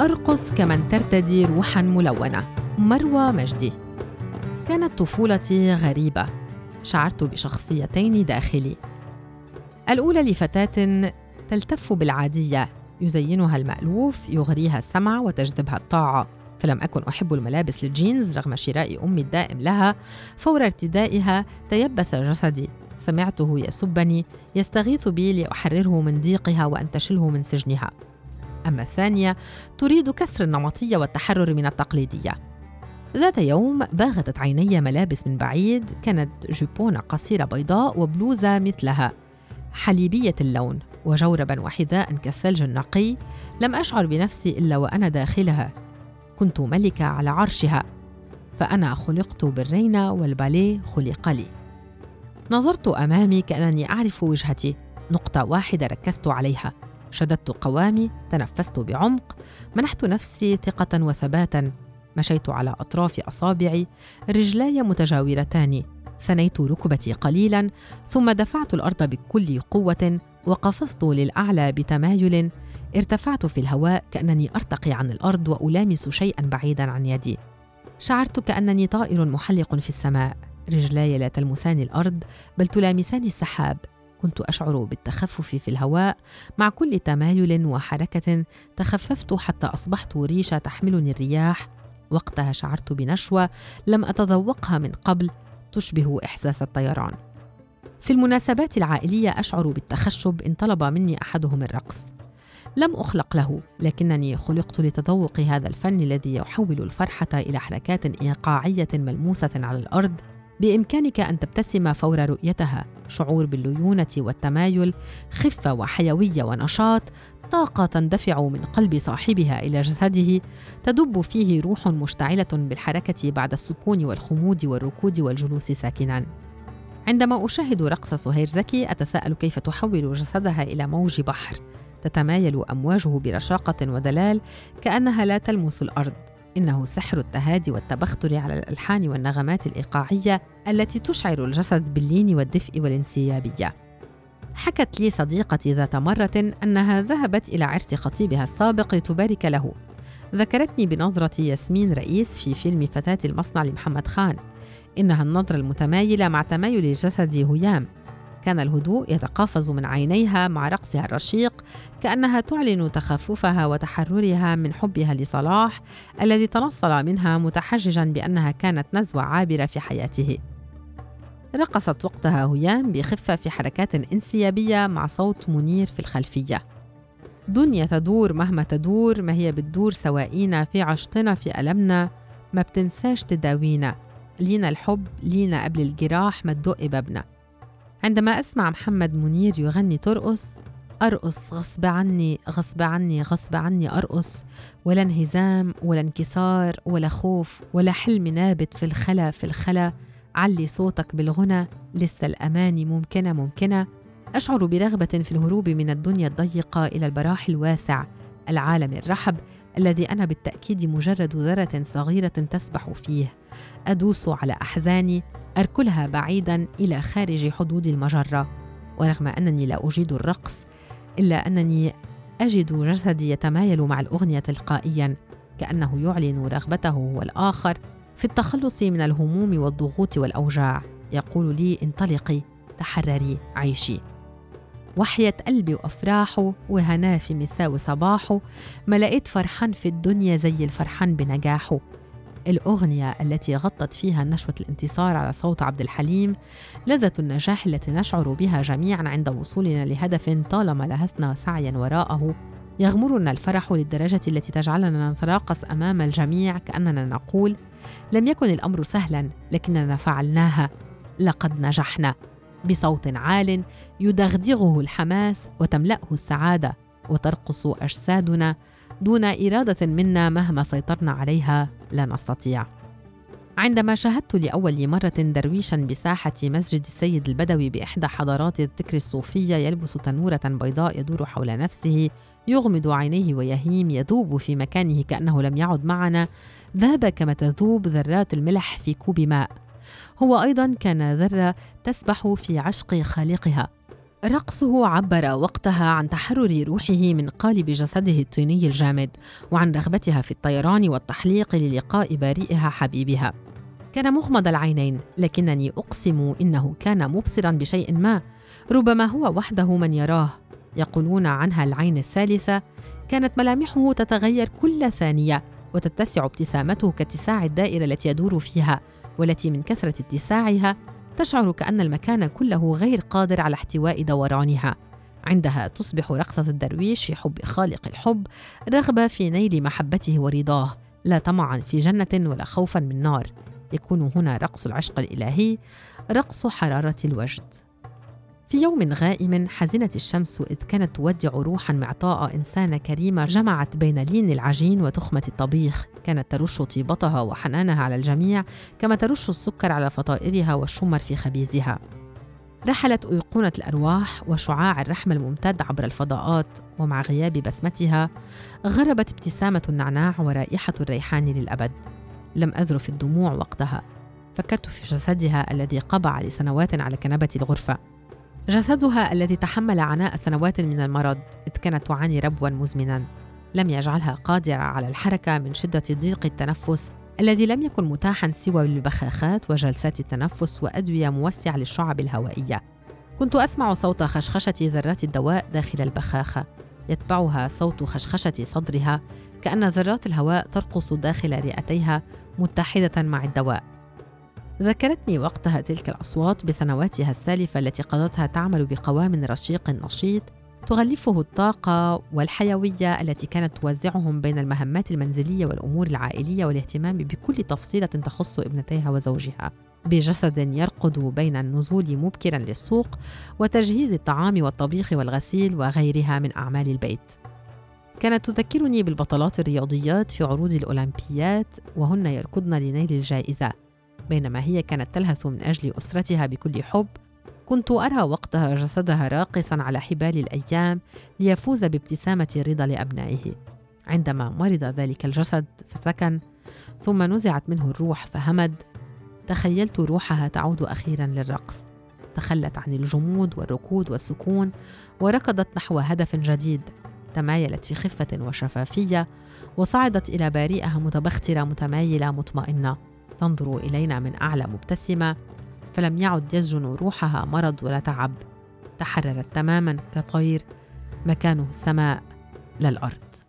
أرقص كمن ترتدي روحا ملونة. مروى مجدي. كانت طفولتي غريبة. شعرت بشخصيتين داخلي. الأولى لفتاة تلتف بالعادية. يزينها المألوف يغريها السمع وتجذبها الطاعة. فلم أكن أحب الملابس الجينز رغم شراء أمي الدائم لها. فور ارتدائها تيبس جسدي. سمعته يسبني. يستغيث بي لأحرره من ضيقها وأنتشله من سجنها. أما الثانية تريد كسر النمطية والتحرر من التقليدية. ذات يوم باغتت عيني ملابس من بعيد كانت جيبونة قصيرة بيضاء وبلوزة مثلها. حليبية اللون وجوربا وحذاء كالثلج النقي. لم أشعر بنفسي إلا وأنا داخلها. كنت ملكة على عرشها. فأنا خلقت بالرينة والباليه خلق لي. نظرت أمامي كأنني أعرف وجهتي. نقطة واحدة ركزت عليها. شددت قوامي تنفست بعمق منحت نفسي ثقة وثباتا مشيت على أطراف أصابعي رجلاي متجاورتان ثنيت ركبتي قليلا ثم دفعت الأرض بكل قوة وقفزت للأعلى بتمايل ارتفعت في الهواء كأنني أرتقي عن الأرض وألامس شيئا بعيدا عن يدي. شعرت كأنني طائر محلق في السماء رجلاي لا تلمسان الأرض بل تلامسان السحاب. كنت أشعر بالتخفف في الهواء مع كل تمايل وحركة تخففت حتى أصبحت ريشة تحملني الرياح. وقتها شعرت بنشوة لم أتذوقها من قبل تشبه إحساس الطيران. في المناسبات العائلية أشعر بالتخشب إن طلب مني أحدهم الرقص. لم أخلق له لكنني خلقت لتذوق هذا الفن الذي يحول الفرحة إلى حركات إيقاعية ملموسة على الأرض. بإمكانك أن تبتسم فور رؤيتها. شعور بالليونة والتمايل خفة وحيوية ونشاط طاقة تندفع من قلب صاحبها إلى جسده. تدب فيه روح مشتعلة بالحركة بعد السكون والخمود والركود والجلوس ساكنا. عندما أشاهد رقص سهير زكي أتساءل كيف تحول جسدها إلى موج بحر. تتمايل أمواجه برشاقة ودلال كأنها لا تلمس الأرض. إنه سحر التهادي والتبختر على الألحان والنغمات الإيقاعية التي تشعر الجسد باللين والدفء والانسيابية. حكت لي صديقتي ذات مرة أنها ذهبت إلى عرس خطيبها السابق لتبارك له. ذكرتني بنظرة ياسمين رئيس في فيلم فتاة المصنع لمحمد خان. إنها النظرة المتمايلة مع تمايل جسد هيام. كان الهدوء يتقافز من عينيها مع رقصها الرشيق كأنها تعلن تخففها وتحررها من حبها لصلاح الذي تنصل منها متحججا بأنها كانت نزوة عابرة في حياته. رقصت وقتها هيام بخفة في حركات انسيابية مع صوت منير في الخلفية. دنيا تدور مهما تدور ما هي بتدور سوائينا في عشتنا في ألمنا. ما بتنساش تداوينا. لينا الحب لينا قبل الجراح ما تدق بابنا. عندما أسمع محمد منير يغني ترقص أرقص غصب عني غصب عني غصب عني أرقص. ولا انهزام ولا انكسار ولا خوف ولا حلم نابت في الخلا في الخلا. علي صوتك بالغنى لسه الأماني ممكنة ممكنة. أشعر برغبة في الهروب من الدنيا الضيقة إلى البراح الواسع. العالم الرحب الذي أنا بالتأكيد مجرد ذرة صغيرة تسبح فيه. أدوس على أحزاني أركلها بعيدا إلى خارج حدود المجرة. ورغم أنني لا أجيد الرقص إلا أنني أجد جسدي يتمايل مع الأغنية تلقائيا كأنه يعلن رغبته هو الآخر في التخلص من الهموم والضغوط والأوجاع. يقول لي انطلقي تحرري عيشي. وحية قلبي وأفراحه وهناه في مساء وصباحه ما لقيت فرحان في الدنيا زي الفرحان بنجاحه. الأغنية التي غطت فيها نشوة الانتصار على صوت عبد الحليم لذة النجاح التي نشعر بها جميعا عند وصولنا لهدف طالما لهثنا سعيا وراءه. يغمرنا الفرح للدرجة التي تجعلنا نتراقص أمام الجميع كأننا نقول لم يكن الأمر سهلا لكننا فعلناها. لقد نجحنا. بصوت عال يدغدغه الحماس وتملأه السعادة وترقص أجسادنا دون إرادة منا مهما سيطرنا عليها لا نستطيع. عندما شاهدت لأول مرة درويشا بساحة مسجد السيد البدوي بإحدى حضارات الذكر الصوفية يلبس تنورة بيضاء يدور حول نفسه يغمض عينيه ويهيم يذوب في مكانه كأنه لم يعد معنا ذاب كما تذوب ذرات الملح في كوب ماء. هو أيضا كان ذرة تسبح في عشق خالقها. رقصه عبر وقتها عن تحرر روحه من قالب جسده الطيني الجامد وعن رغبتها في الطيران والتحليق للقاء بريئها حبيبها. كان مغمض العينين لكنني أقسم إنه كان مبصرا بشيء ما. ربما هو وحده من يراه. يقولون عنها العين الثالثة. كانت ملامحه تتغير كل ثانية وتتسع ابتسامته كاتساع الدائرة التي يدور فيها. والتي من كثرة اتساعها تشعر كأن المكان كله غير قادر على احتواء دورانها. عندها تصبح رقصة الدرويش في حب خالق الحب رغبة في نيل محبته ورضاه. لا طمعا في جنة ولا خوفا من نار. يكون هنا رقص العشق الإلهي رقص حرارة الوجد. في يوم غائم حزنت الشمس إذ كانت تودع روحا معطاء إنسانة كريمة جمعت بين لين العجين وتخمة الطبيخ. كانت ترش طيبتها وحنانها على الجميع كما ترش السكر على فطائرها والشمر في خبيزها. رحلت أيقونة الأرواح وشعاع الرحمة الممتد عبر الفضاءات ومع غياب بسمتها غربت ابتسامة النعناع ورائحة الريحان للأبد. لم أذرف الدموع وقتها. فكرت في جسدها الذي قبع لسنوات على كنبة الغرفة. جسدها الذي تحمل عناء سنوات من المرض إذ كانت تعاني ربوا مزمنا. لم يجعلها قادرة على الحركة من شدة ضيق التنفس الذي لم يكن متاحا سوى بالبخاخات وجلسات التنفس وأدوية موسعة للشعب الهوائية. كنت أسمع صوت خشخشة ذرات الدواء داخل البخاخة. يتبعها صوت خشخشة صدرها كأن ذرات الهواء ترقص داخل رئتيها متحدة مع الدواء. ذكرتني وقتها تلك الأصوات بسنواتها السالفة التي قضتها تعمل بقوام رشيق نشيط تغلفه الطاقة والحيوية التي كانت توزعهم بين المهمات المنزلية والأمور العائلية والاهتمام بكل تفصيلة تخص ابنتيها وزوجها. بجسد يرقد بين النزول مبكرا للسوق وتجهيز الطعام والطبيخ والغسيل وغيرها من أعمال البيت. كانت تذكرني بالبطلات الرياضيات في عروض الأولمبيات وهن يركضن لنيل الجائزة. بينما هي كانت تلهث من أجل أسرتها بكل حب كنت أرى وقتها جسدها راقصا على حبال الأيام ليفوز بابتسامة رضا لأبنائه. عندما مرض ذلك الجسد فسكن ثم نزعت منه الروح فهمد. تخيلت روحها تعود أخيرا للرقص. تخلت عن الجمود والركود والسكون وركضت نحو هدف جديد. تمايلت في خفة وشفافية وصعدت إلى بارئها متبخترة متمايلة مطمئنة. تنظر إلينا من أعلى مبتسمة فلم يعد يسجن روحها مرض ولا تعب تحررت تماما كطير مكانه السماء للارض